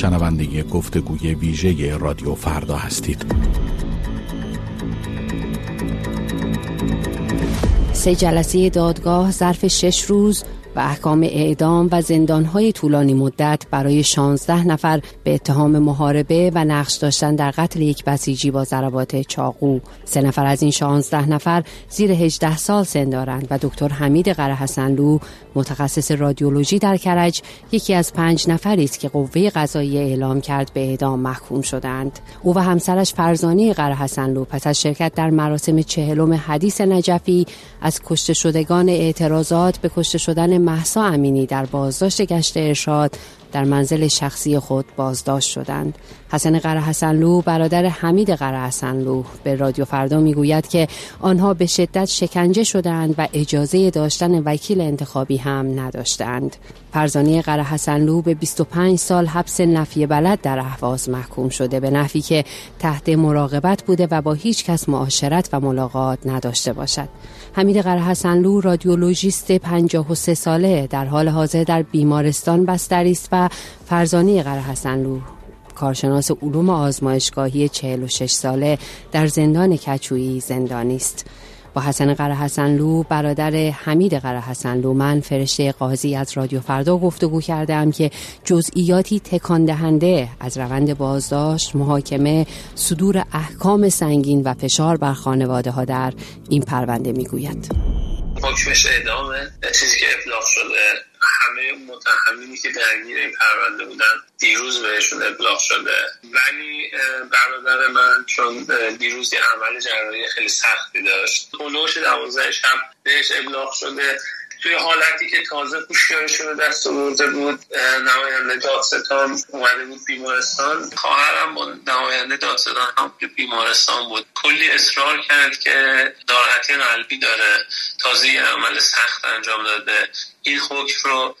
شنونده گفتگوی ویژه رادیو فردا هستید. سه جلسه دادگاه ظرف شش روز و احکام اعدام و زندانهای طولانی مدت برای 16 نفر به اتهام محاربه و نقش داشتن در قتل یک بسیجی با ضربات چاقو. سه نفر از این 16 نفر زیر 18 سال سن دارند و دکتر حمید قره حسنلو متخصص رادیولوژی در کرج یکی از پنج نفری است که قوه قضایی اعلام کرد به اعدام محکوم شدند. او و همسرش فرزانی قره حسنلو پس از شرکت در مراسم چهلم حدیث نجفی از کشته شدگان اعتراضات به کشته شدن محسا امینی در بازداشت گشت ارشاد در منزل شخصی خود بازداشت شدند. حسن قره برادر حمید قره به رادیو فردا می‌گوید که آنها به شدت شکنجه شدند و اجازه داشتن وکیل انتخابی هم نداشتند. فرزانه قره به 25 سال حبس نفی بلد در اهواز محکوم شده به نفی که تحت مراقبت بوده و با هیچ کس معاشرت و ملاقات نداشته باشد. حمید قره حسنلو رادیولوژیست 53 ساله در حال حاضر در بیمارستان بستری است و فرزانه قره حسنلو کارشناس علوم آزمایشگاهی 46 ساله در زندان کچویی زندانی است. با حسن قره برادر حمید قره حسنلو من فرشته قاضی از رادیو فردا گفتگو کردم که جزئیاتی تکان دهنده از روند بازداشت محاکمه صدور احکام سنگین و فشار بر خانواده ها در این پرونده می‌گوید. حکمش اعدامه. چیزی که ابلاغ شده همه متهمینی که درگیر این پرونده بودن دیروز بهشون ابلاغ شده. ولی برادر من چون دیروز یه عمل جراحی خیلی سختی داشت. اونوش دوازده شب بهش ابلاغ شده. توی حالتی که تازه هوشیارش رو دست برده بود نماینده دادستان اومده بود بیمارستان. خواهرم با نماینده دادستان هم که بیمارستان بود. کلی اصرار کرد که ناراحتی قلبی داره. تازه یه عمل سخت انجام داده. این حکم رو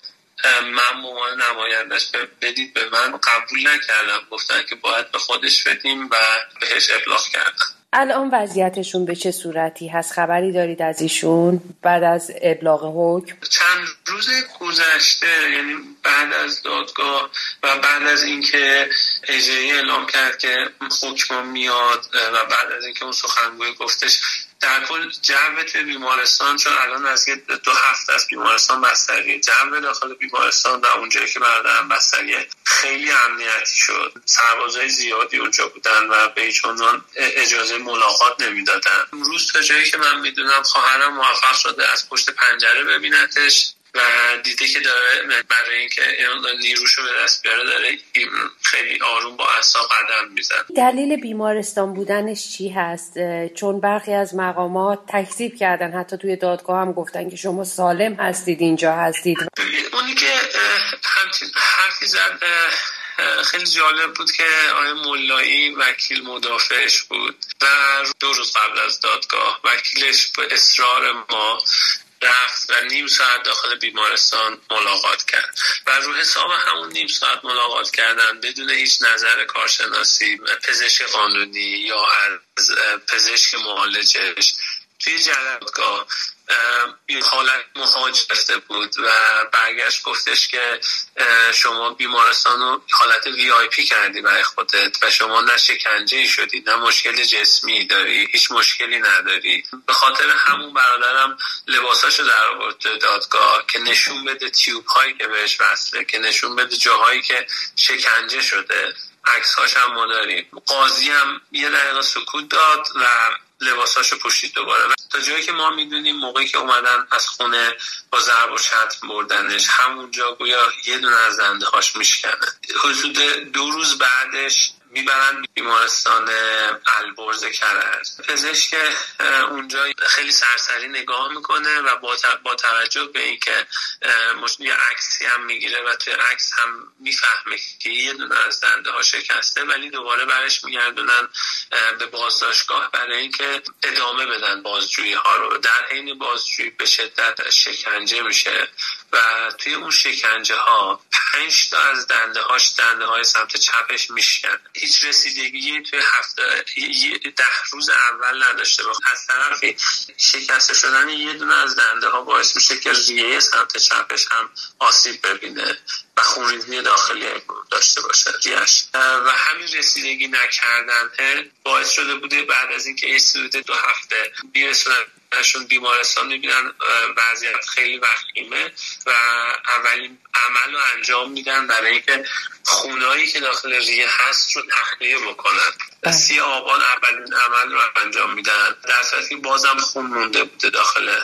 من عنوان نمایندش بدید به من. قبول نکردم. گفتن که باید به خودش بدیم و بهش ابلاغ کردم. الان وضعیتشون به چه صورتی هست؟ خبری دارید از ایشون بعد از ابلاغ حکم؟ چند روز گذشته یعنی بعد از دادگاه و بعد از اینکه اجرایی اعلام کرد که حکم میاد و بعد از اینکه اون سخنگوی گفتش در کل جو توی بیمارستان چون الان از دو هفته از بیمارستان بستریه جو داخل بیمارستان و اونجایی که بردارم بستریه خیلی امنیتی شد. سربازهای زیادی اونجا بودن و به هیچ عنوان اجازه ملاقات نمی‌دادن. روز تا جایی که من می‌دونم خواهرم موفق شده از پشت پنجره ببینتش. و دیده که داره برای اینکه نیروش رو به دست بیاره داره خیلی آروم با اعصاب قدم میزن دلیل بیمارستان بودنش چی هست؟ چون برخی از مقامات تکذیب کردن حتی توی دادگاه هم گفتن که شما سالم هستید اینجا هستید. اونی که حرفی زد خیلی جالب بود که آقای مولایی وکیل مدافعش بود و دو روز قبل از دادگاه وکیلش به اصرار ما رفت و نیم ساعت داخل بیمارستان ملاقات کرد. و رو حساب همون نیم ساعت ملاقات کردن بدون هیچ نظر کارشناسی پزشک قانونی یا از پزشک معالجش توی جلدگاه این حالت مهاجرته بود و برگشت گفتش که شما بیمارستان رو حالت وی آی پی کردی برای خودت و شما نه شکنجه ای شدی نه مشکل جسمی داری هیچ مشکلی نداری. به خاطر همون برادرم لباساشو در آورد دادگاه که نشون بده تیوب هایی که بهش وصله که نشون بده جاهایی که شکنجه شده. عکس هاش هم ما داریم. قاضی هم یه دقیقه سکوت داد و لباساشو پوشید دوباره. تا جایی که ما می‌دونیم موقعی که اومدن از خونه با ضرب و شتم بردنش همونجا گویا یه دونه از زنده هاش میشکنه حدود دو روز بعدش می‌برن بیمارستان البرز کرد پزشک اونجا خیلی سرسری نگاه می‌کنه و با توجه به اینکه یه عکسی هم می‌گیره و توی عکس هم می‌فهمه که یه دونه از دنده ها شکسته ولی دوباره برش میگردونن به بازداشتگاه برای اینکه ادامه بدن بازجویی ها رو. در حین بازجویی به شدت شکنجه میشه و توی اون شکنجه ها پنج تا از دنده هاش دنده های سمت چپش میشکن. هیچ رسیدگی توی هفته ده روز اول نداشته باشه. از طرفی شکسته شدن یه دونه از دنده ها باعث میشه که ریه سمت چپش هم آسیب ببینه و خونریزی داخلی داشته باشه ریش و همین رسیدگی نکردن باعث شده بوده بعد از اینکه این دو هفته بیرسوننشون بیمارستان می‌بینن وضعیت خیلی وخیمه و اولین عمل رو انجام میدن برای اینکه خونایی که داخل ریه هست رو تخلیه بکنن. بله. سی آبان اولین عمل رو انجام میدن. در صورتی بازم خون مونده بوده داخل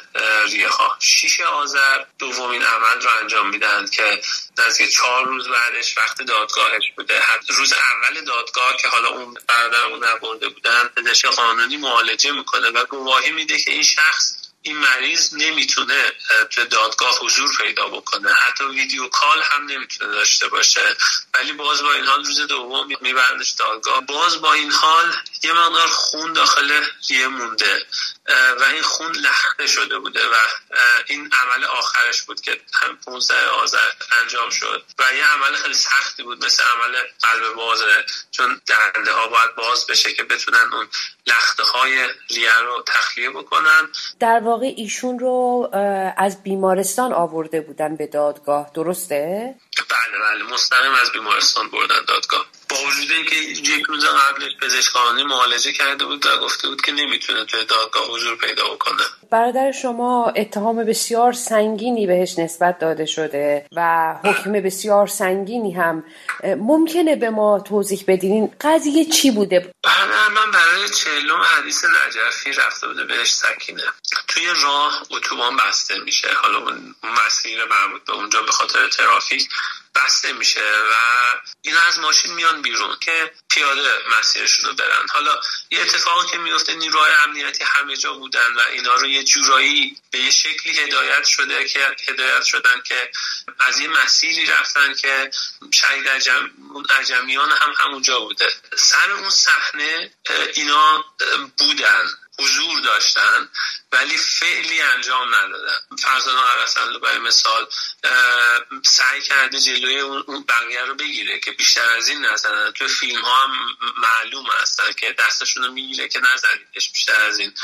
ریه ها شیش آذر دومین عمل رو انجام میدن که نزدیک چهار روز بعدش وقت دادگاهش بوده. روز اول دادگاه که حالا اون برادر اون نبرده بودن پزشک قانونی معالجه می‌کنه و گواهی میده که این شخص این مریض نمی‌تونه تو دادگاه حضور پیدا بکنه. حتی ویدیو کال هم نمی‌تونه داشته باشه. ولی باز با این حال روز دوم میبرنش دادگاه. باز با این حال یه مقدار خون داخل ریه مونده. و این خون لخته شده بوده و این عمل آخرش بود که هم 15 آذر انجام شد. و یه عمل خیلی سختی بود مثل عمل قلب بازه چون دنده ها باید باز بشه که بتونن اون لخته های ریه رو تخلیه بکنن. در واقع ایشون رو از بیمارستان آورده بودن به دادگاه. درسته؟ بله بله. مستقیم از بیمارستان بردن دادگاه. وجود اینکه یک روز قبلش پزشکانی معالجه کرده بود و گفته بود که نمی‌تونه توی دادگاه حضور پیدا بکنه. برادر شما اتهام بسیار سنگینی بهش نسبت داده شده و حکم بسیار سنگینی هم. ممکنه به ما توضیح بدین قضیه چی بوده؟ بله من برای چهلم حدیث نجفی رفته بوده بهش سکینه. توی راه اتوبان بسته میشه. حالا اون مسیر مربوط به اونجا به خاطر ترافیک. بسته میشه و اینا از ماشین میان بیرون که پیاده مسیرشون رو برن. حالا یه اتفاقی که میفته نیروهای امنیتی همه جا بودن و اینا رو یه جورایی به یه شکلی هدایت شده که هدایت شدن که از یه مسیری رفتن که شهید عجم، عجمیان هم همونجا بوده. سر اون صحنه اینا بودن. حضور داشتن ولی فعلی انجام ندادن. فرزانه عرصلو برای مثال سعی کرده جلوی اون بقیه رو بگیره که بیشتر از این نزنن. تو فیلم ها هم معلوم هستن که دستشون رو می‌گیره که نزنیدش بیشتر از این.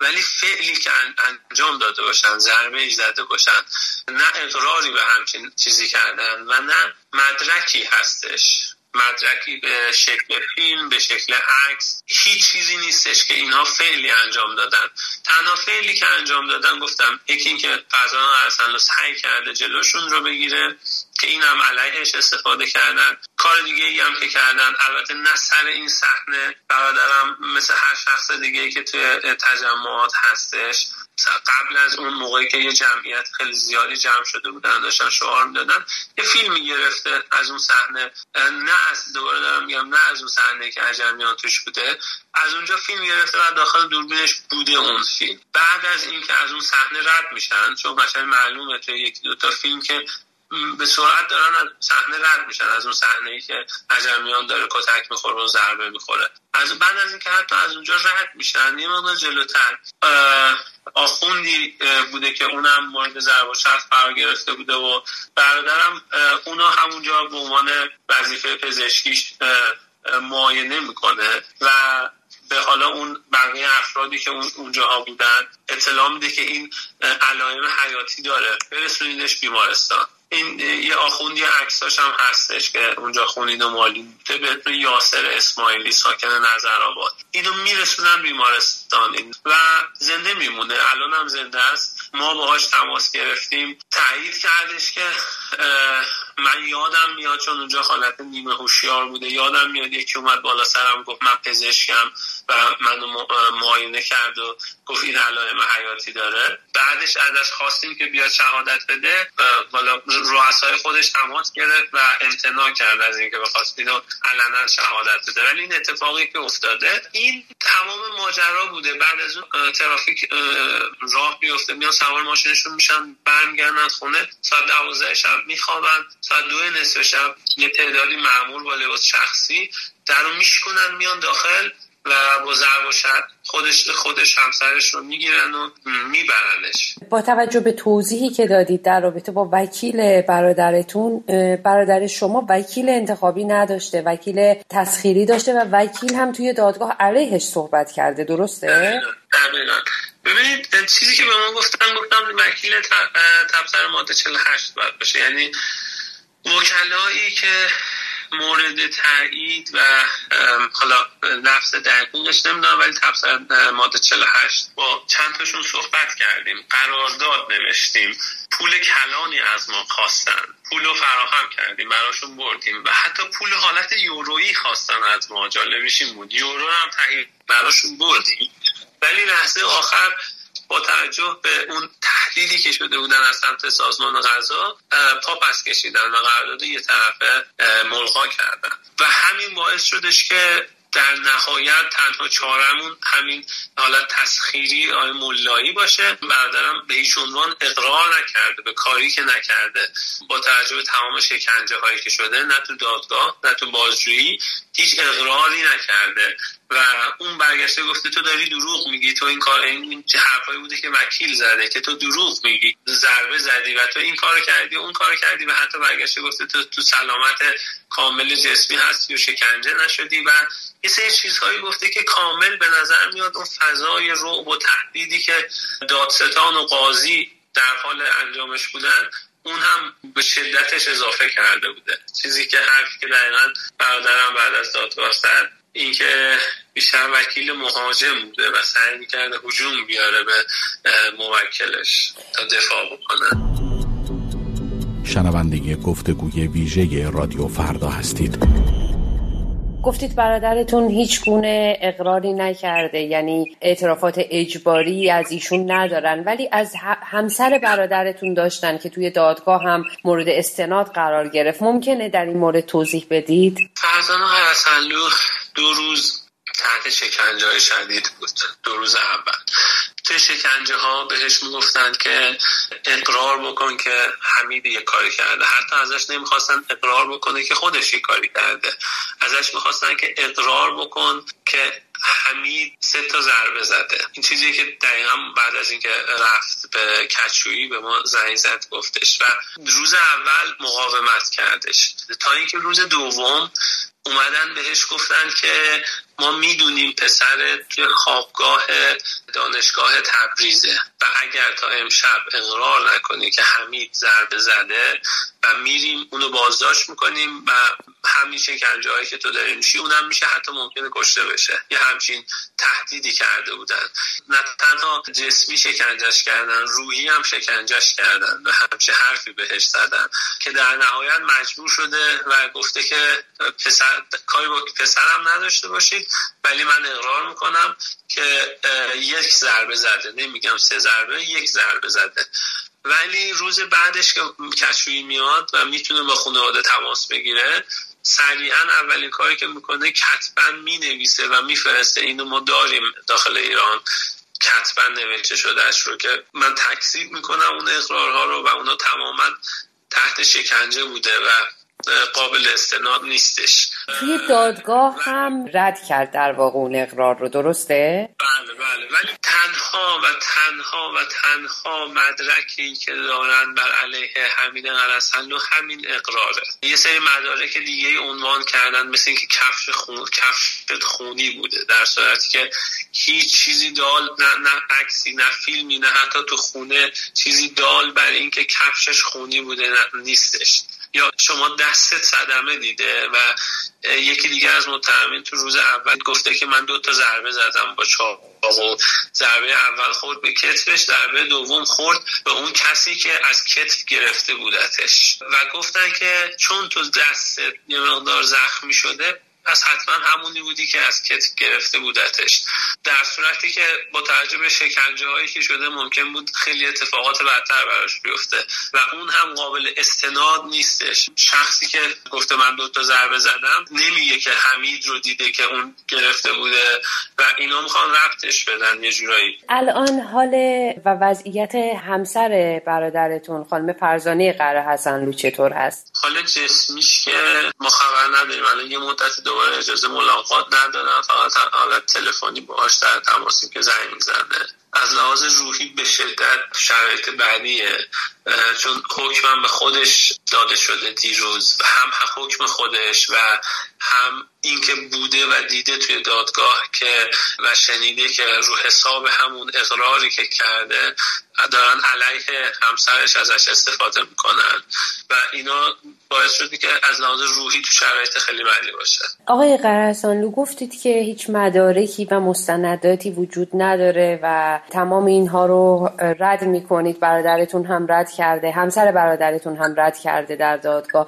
ولی فعلی که انجام داده باشن ضربه زده باشن نه اقراری به همچین چیزی کردن و نه مدرکی هستش. مدرکی به شکل فیلم به شکل عکس هیچ چیزی نیستش که اینها فعلی انجام دادن. تنها فعلی که انجام دادن گفتم یکی اینکه ارسل رو سعی کرده جلوشون رو بگیره. که این هم علیهش استفاده کردن. کار دیگه ای هم که کردن. البته نه سر این صحنه برادرم مثل هر شخص دیگه که توی تجمعات هستش قبل از اون موقعی که یه جمعیت خیلی زیادی جمع شده بودن داشتن شعار می‌دادن یه فیلمی گرفته از اون صحنه. نه از دوباره دارم میگم نه از اون صحنه که عجمیان توش بوده. از اونجا فیلم گرفته و داخل دوربینش بوده اون فیلم. بعد از اینکه از اون صحنه رد میشن چون قشنگ معلومه توی یکی دو تا فیلم که به سرعت دارن از صحنه رد میشن از اون صحنه ای که عجمیان داره کتک می‌خوره و ضربه می‌خوره. از بعد از اینکه حتی از اونجا رد میشن یه مقدار جلوتر. آخوندی بوده که اونم مورد ضرب و قرار گرفته بوده و برادرم اونو همونجا به عنوان وظیفه پزشکیش معاینه می‌کنه و به حالا اون بقیه افرادی که اون اونجاها بودن اطلاع میده که این علائم حیاتی داره. برسونیدش بیمارستان. این یه آخوندی عکساش هم هستش که اونجا خونید و مالی بوده به یاسر اسماعیلی ساکن نظر آباد. اینو میرسونن بیمارستان. و زنده میمونه. الان هم زنده است. ما باهاش تماس گرفتیم. تایید کردش که من یادم میاد چون اونجا حالت نیمه هوشیار بوده یادم میاد یکی اومد بالا سرم گفت من پزشکم و منو معاینه کرد و گفت این علائم حیاتی داره. بعدش ازش خواستیم که بیاد شهادت بده بالا رؤسای خودش تماس گرفت و امتناع کرد از اینکه بخواست اینو علنا شهادت بده. ولی این اتفاقی که افتاده این تمام ماجرا بوده. بعد از اون ترافیک راه میفته میان سوار ماشینشون میشن برمیگردن خونه ساعت دوازده شب میخوابن ساعت دو نصف شب یه تعدادی معمول با لباس شخصی در رو میشکنن میان داخل و با ضرب و خودش خودش همسرش رو می‌گیرن و میبرنش. با توجه به توضیحی که دادید در رابطه با وکیل برادرتون برادر شما وکیل انتخابی نداشته وکیل تسخیری داشته و وکیل هم توی دادگاه علیهش صحبت کرده درسته؟ ببینید چیزی که به ما گفتن گفتم وکیل تبصر ماده 48 باید باشه. یعنی وکلایی که مورد تایید و حالا لفظ دقیقش نمی‌دونم ولی تبصر ماده 48 با چند تاشون صحبت کردیم قرارداد نوشتیم پول کلانی از ما خواستن پول رو فراهم کردیم براشون بردیم و حتی پول حالت یورویی خواستن از ما جالبیش بود. یورو هم تایید براشون بردیم. ولی لحظه آخر با توجه به اون تحلیلی که شده بودن از سمت سازمان غذا پا پس کشیدن و قرارداد یه طرفه ملغا کردن. و همین باعث شدش که در نهایت تنها چارمون همین حالت تسخیری آی مولایی باشه. برادرم به هیچ عنوان اقرار نکرده به کاری که نکرده. با توجه به تمام شکنجه هایی که شده نه تو دادگاه نه تو بازجویی هیچ اقراری نکرده. و اون برگشته گفته تو داری دروغ میگی تو این کار این حرفایی بوده که وکیل زده که تو دروغ میگی ضربه زدی و تو این کار کردی اون کار کردی و حتی برگشته گفته تو تو سلامت کامل جسمی هستی و شکنجه نشدی و یه سری چیزهایی گفته که کامل به نظر میاد اون فضای رعب و تهدیدی که دادستان و قاضی در حال انجامش بودن اون هم به شدتش اضافه کرده بوده. چیزی که حرفی که دقیقا برادرم بعد از دادگاه زد اینکه بیشتر وکیل مهاجم بوده و سعی می‌کرده حجوم بیاره به موکلش تا دفاع بکنه. شنوندگی گفتگوی ویژه رادیو فردا هستید. گفتید برادرتون هیچ گونه اقراری نکرده یعنی اعترافات اجباری از ایشون ندارن ولی از همسر برادرتون داشتن که توی دادگاه هم مورد استناد قرار گرفت. ممکنه در این مورد توضیح بدید؟ فرزانه حسنلو دو روز تحت شکنجه های شدید بود. دو روز اول. توی شکنجه ها بهش می‌گفتند که اقرار بکن که حمید یه کاری کرده. حتی ازش نمی‌خواستن اقرار بکنه که خودش یه کاری کرده. ازش می‌خواستن که اقرار بکن که حمید سه تا ضربه زده. این چیزی که دقیقا بعد از اینکه رفت به کچویی به ما زنگ زد گفتش. و روز اول مقاومت کردش. تا اینکه روز دوم اومدن بهش گفتن که ما می‌دونیم پسر توی خوابگاه دانشگاه تبریزه و اگر تا امشب اقرار نکنی که حمید ضربه زده و میریم اونو بازداشت می‌کنیم و همین شکنجه هایی که تو داری میشی اونم میشه حتی ممکنه کشته بشه. یه همچین تهدیدی کرده بودن. نه تنها جسمی شکنجش کردن روحی هم شکنجش کردن و همچه حرفی بهش زدن که در نهایت مجبور شده و گفته که پسر کاری با پسرم نداشته باشید ولی من اقرار می‌کنم که یک ضربه زده. نمیگم سه ضربه یک ضربه زده. ولی روز بعدش که کشویی میاد و می‌تونه با خانواده تماس بگیره سریعا اولین کاری که می‌کنه کتبا می‌نویسه و میفرسته اینو ما داریم داخل ایران. کتبا نوشته شدهش رو که من تکذیب می‌کنم اون اقرارها رو و اونا تماما تحت شکنجه بوده و قابل استناد نیستش. توی دادگاه هم رد کرد در واقع اون اقرار رو درسته؟ بله بله. ولی تنها و تنها و تنها مدرکی که دارن بر علیه حمید قرسلو همین اقراره. یه سری مدارک دیگه عنوان کردن مثل اینکه کفش خون کفش خونی بوده. در صورتی که هیچ چیزی دال نه نه عکسی نه فیلمی نه حتی تو خونه چیزی دال بر اینکه کفشش خونی بوده نیستش. یا شما دستت صدمه دیده و یکی دیگه از متهمین تو روز اول گفته که من دو تا ضربه زدم با چاقو ضربه اول خورد به کتفش ضربه دوم خورد به اون کسی که از کتف گرفته بودتش. و گفتن که چون تو دست یه مقدار زخمی شده پس حتما همونی بودی که از کتف گرفته بودتش. در صورتی که با توجه به شکنجه هایی که شده ممکن بود خیلی اتفاقات بدتر براش بیفته و اون هم قابل استناد نیستش. شخصی که گفته من دوتا ضربه زدم نمیگه که حمید رو دیده که اون گرفته بوده و اینا می‌خوان ربطش بدن یه جورایی. الان حال و وضعیت همسر برادرتون خانم فرزانه قره حسن چطور هست؟ حال جسمیش که ما خبر نداریم. الان یه مدت دو دوباره اجازه ملاقات ندارن فقط حالت تلفنی باهاش در تماسیم که زنگ می‌زنه. از لحاظ روحی به شدت شرایط بعدیه چون حکمم به خودش داده شده دیروز هم حکم خودش و هم اینکه بوده و دیده توی دادگاه که و شنیده که رو حساب همون اقراری که کرده دارن علیه همسرش ازش استفاده می‌کنن و اینا باعث شده که از لحاظ روحی تو شرایط خیلی بدی باشه. آقای قرهسانلو گفتید که هیچ مدارکی و مستنداتی وجود نداره و تمام اینها رو رد می‌کنید برادرتون هم رد کرده همسر برادرتون هم رد کرده در دادگاه.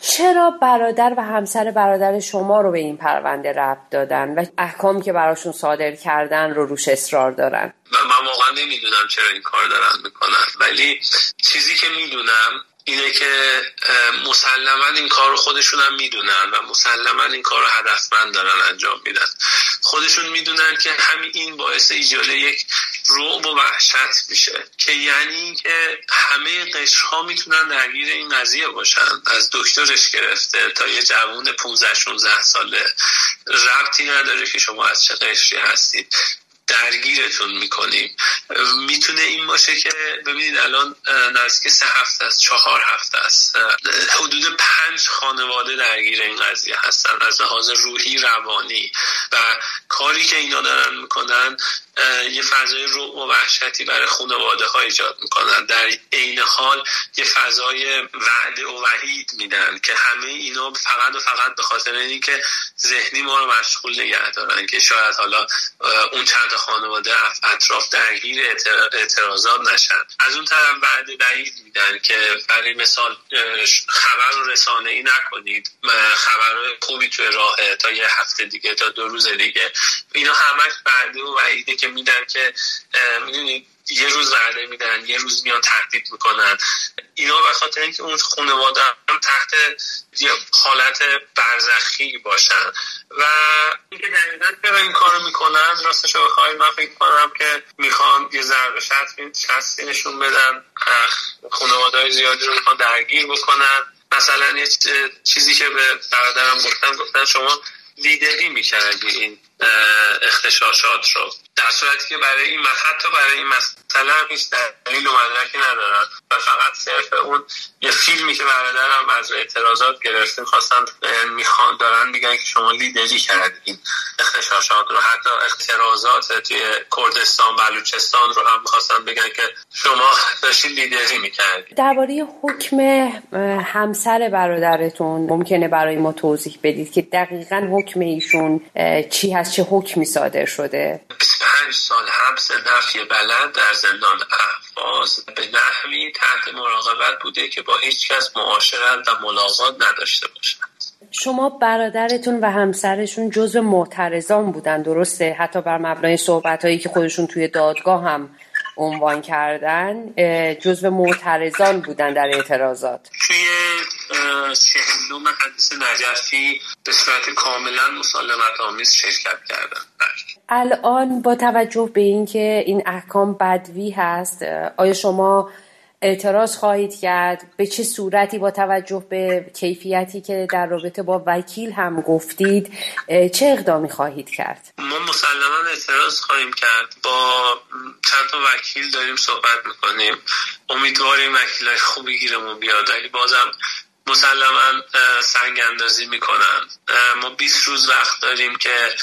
چرا برادر و همسر برادر شما رو به این پرونده ربط دادن و احکام که براشون صادر کردن رو روش اصرار دارن؟ من واقعا نمی‌دونم چرا این کار دارن می‌کنن. ولی چیزی که می‌دونم اینه که مسلما این کار خودشون هم می‌دونن و مسلما این کار رو هدفمند دارن انجام میدن. خودشون می‌دونن که همین این باعث ایجاد یک رعب و وحشت میشه که یعنی که همه قشرها می‌تونن درگیر این قضیه باشن. از دکترش گرفته تا یه جوون 15 16 ساله. ربطی نداره که شما از چه قشری هستید. درگیرتون می‌کنیم می‌تونه این باشه که ببینید الان نزدیک سه هفته است چهار هفته است. حدود پنج خانواده درگیر این قضیه هستن از لحاظ روحی روانی. و کاری که اینا دارن می‌کنن یه فضای رو و وحشتی برای خانواده ها ایجاد می‌کنن. در عین حال یه فضای وعده و وحید میدن که همه اینا فقط و فقط به خاطر اینکه ذهنی ما رو مشغول نگه دارن که شاید حالا اون چند خانواده اطراف درگیر اعتراضات نشن. از اون طرف وعده وحید میدن که برای مثال خبر رسانه ای نکنید. خبر خوبی توی راهه تا یه هفته دیگه تا دو روز دیگه. اینا همش وعده و وعیده که میدن که می‌دونید یه روز وعده میدن یه روز میان تهدید می‌کنن. اینا به خاطر اینکه اون خانواده هم تحت حالت برزخی باشن. و اینکه دقیقا چرا این کارو می‌کنن راستش رو بخوای من فکر کنم که می‌خوان یه ضربه شستی نشون بدن. خانواده های زیادی رو می‌خوان درگیر بکنن. مثلا یه چیزی که به برادرم گفتن گفتن شما لیدری می‌کردی این اختشاشات رو. در صورتی که برای این حتی برای این مسئله هم هیچ دلیل و مدرکی ندارن. و فقط صرف اون یه فیلمی که برادرم از اعتراضات گرفتیم خواستن می‌خوان دارن میگن که شما لیدری کردین اختشاشات رو. حتی اعتراضات توی کردستان بلوچستان رو هم می‌خواستن بگن که شما داشتین لیدری می‌کردین درباره حکم همسر برادرتون ممکنه برای ما توضیح بدید که دقیقا حکم ایشون چی هست؟ چه حکمی صادر شده؟ 25 سال حبس نفی بلد در زندان احفاظ به نحوی تحت مراقبت بوده که با هیچ کس معاشرت و ملاقات نداشته باشند شما برادرتون و همسرشون جزو معترضان بودن درسته؟ حتی بر مبنای صحبت هایی که خودشون توی دادگاه هم عنوان کردن جزو معترضان بودن در اعتراضات. چهلم حدیث نجفی به صورت کاملا مسالمت آمیز شرکت کردن. الان با توجه به اینکه این احکام بدوی هست آیا شما اعتراض خواهید کرد؟ به چه صورتی با توجه به کیفیتی که در رابطه با وکیل هم گفتید چه اقدامی خواهید کرد؟ ما مسلما اعتراض خواهیم کرد. با چند تا وکیل داریم صحبت می‌کنیم. امیدواریم وکیل خوبی گیرمون بیاد ولی بازم مسلما سنگ اندازی می‌کنن. ما 20 روز وقت داریم که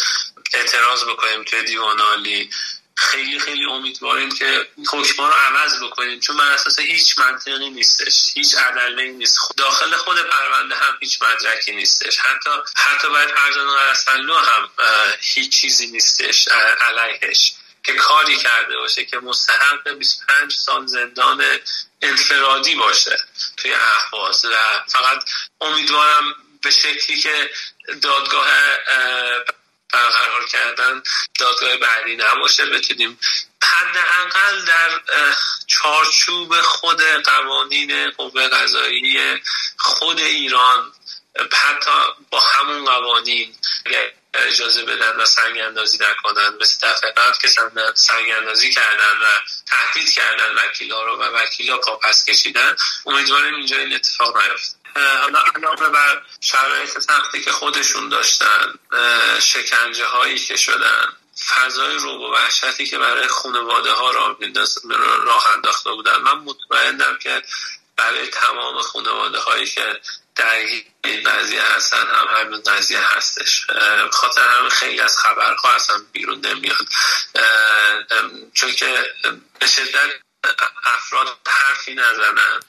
اعتراض بکنیم توی دیوان عالی. خیلی خیلی امیدواریم که حکما رو عوض بکنیم. چون من اساس هیچ منطقی نیستش. هیچ عدله نیست. داخل خود پرونده هم هیچ مدرکی نیستش. حتی حتی باید فرزان قرصلو هم هیچ چیزی نیستش علیهش. که کاری کرده باشه که مستحق 25 سال زندان انفرادی باشه توی احواز و فقط امیدوارم به شکلی که دادگاه برقرار کردن دادگاه بعدی نباشه. بتونیم حداقل در چارچوب خود قوانین قوه قضایی خود ایران حتی با همون قوانین. اجازه بدن و سنگ اندازی نکنن. مثل دفعه قبل که سنگ اندازی کردن و تهدید کردن وکیلا رو و وکیلا پا پس کشیدن امیدواریم اینجا این اتفاق نیفته. حالا علاوه بر شرایط سختی که خودشون داشتن شکنجه هایی که شدن فضای روب و وحشتی که برای خانواده ها راه, راه انداخته بودن من مطمئنم که برای تمام خانواده هایی که در این قضیه هستن هم همین قضیه هستش. خاطر هم خیلی از خبرها اصلا بیرون نمیاد. چون که به شدت افراد حرفی نزنن.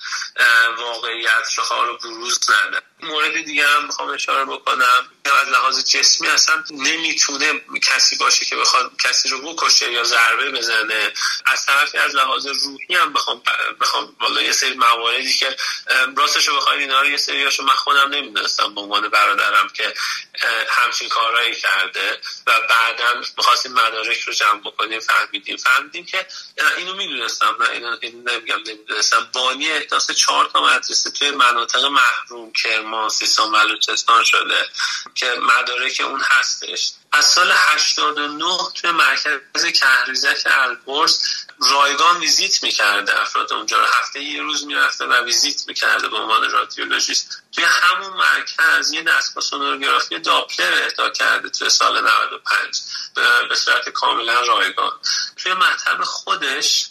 واقعیت رو بروز ندن. مورد دیگه هم می‌خوام اشاره بکنم. از لحاظ جسمی اصلا نمی‌تونه کسی باشه که بخواد کسی رو بکشه یا ضربه بزنه. از طرفی از لحاظ روحی هم بخوام بخوام والا یه سری مواردی که راستش بخواید اینا رو یه سریاشو من خودم نمی‌دونستم به عنوان برادرم که همچین کارهایی کرده و بعدا می‌خواستیم مدارک رو جمع بکنیم فهمیدیم. فهمیدیم که اینو می‌دونستم. نه اینو, نمیگم نمی‌دونستم. بانی احداث چهار تا مدرسه توی مناطق محروم کرمان سیستان بلوچستان شده که مدارک اون هستش. از سال 89 توی مرکز کهریزک البرز رایگان ویزیت می‌کرده افراد. اونجا رو هفته یه روز می‌رفته و ویزیت می‌کرده به عنوان رادیولوژیست توی همون مرکز یه دستگاه سونوگرافی داپلر اهدا کرده توی سال 95 به صورت کاملا رایگان. توی مطب خودش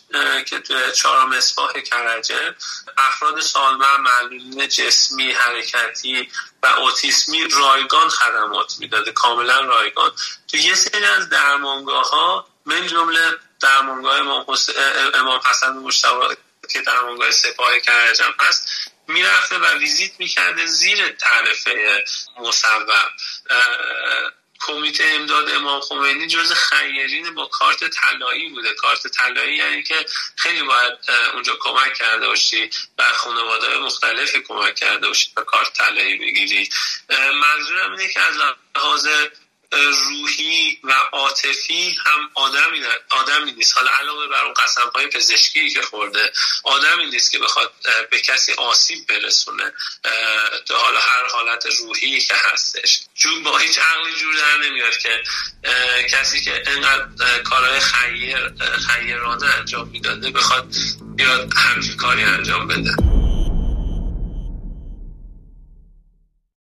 که توی چهارم اصفاح کرجه افراد سالمه معلولین جسمی حرکتی و اوتیسمی رایگان خدمات می‌داده. کاملا رایگان. تو یه سری از درمانگاه ها من جمله درمانگاه امام, امام حسن مشتبه که درمانگاه سپاه کرجم هست می‌رفته و ویزیت می‌کرده زیر تعرفه مصوب. کمیته امداد امام خمینی جز خیرین با کارت طلایی بوده. کارت طلایی یعنی که خیلی باید اونجا کمک کرده باشی بر خانواده مختلفی کمک کرده باشی و کارت طلایی بگیری. منظورم اینه که از لحاظ روحی و عاطفی هم آدمی آدمی نیست. حالا علاوه بر اون قسم های پزشکی که خورده آدمی نیست که بخواد به کسی آسیب برسونه. حالا هر حالت روحی که هستش. چون با هیچ عقلی جور در نمیاد که کسی که اینقدر کارهای خیر خیرانه انجام می‌داده بخواد بیاد همچین کاری انجام بده.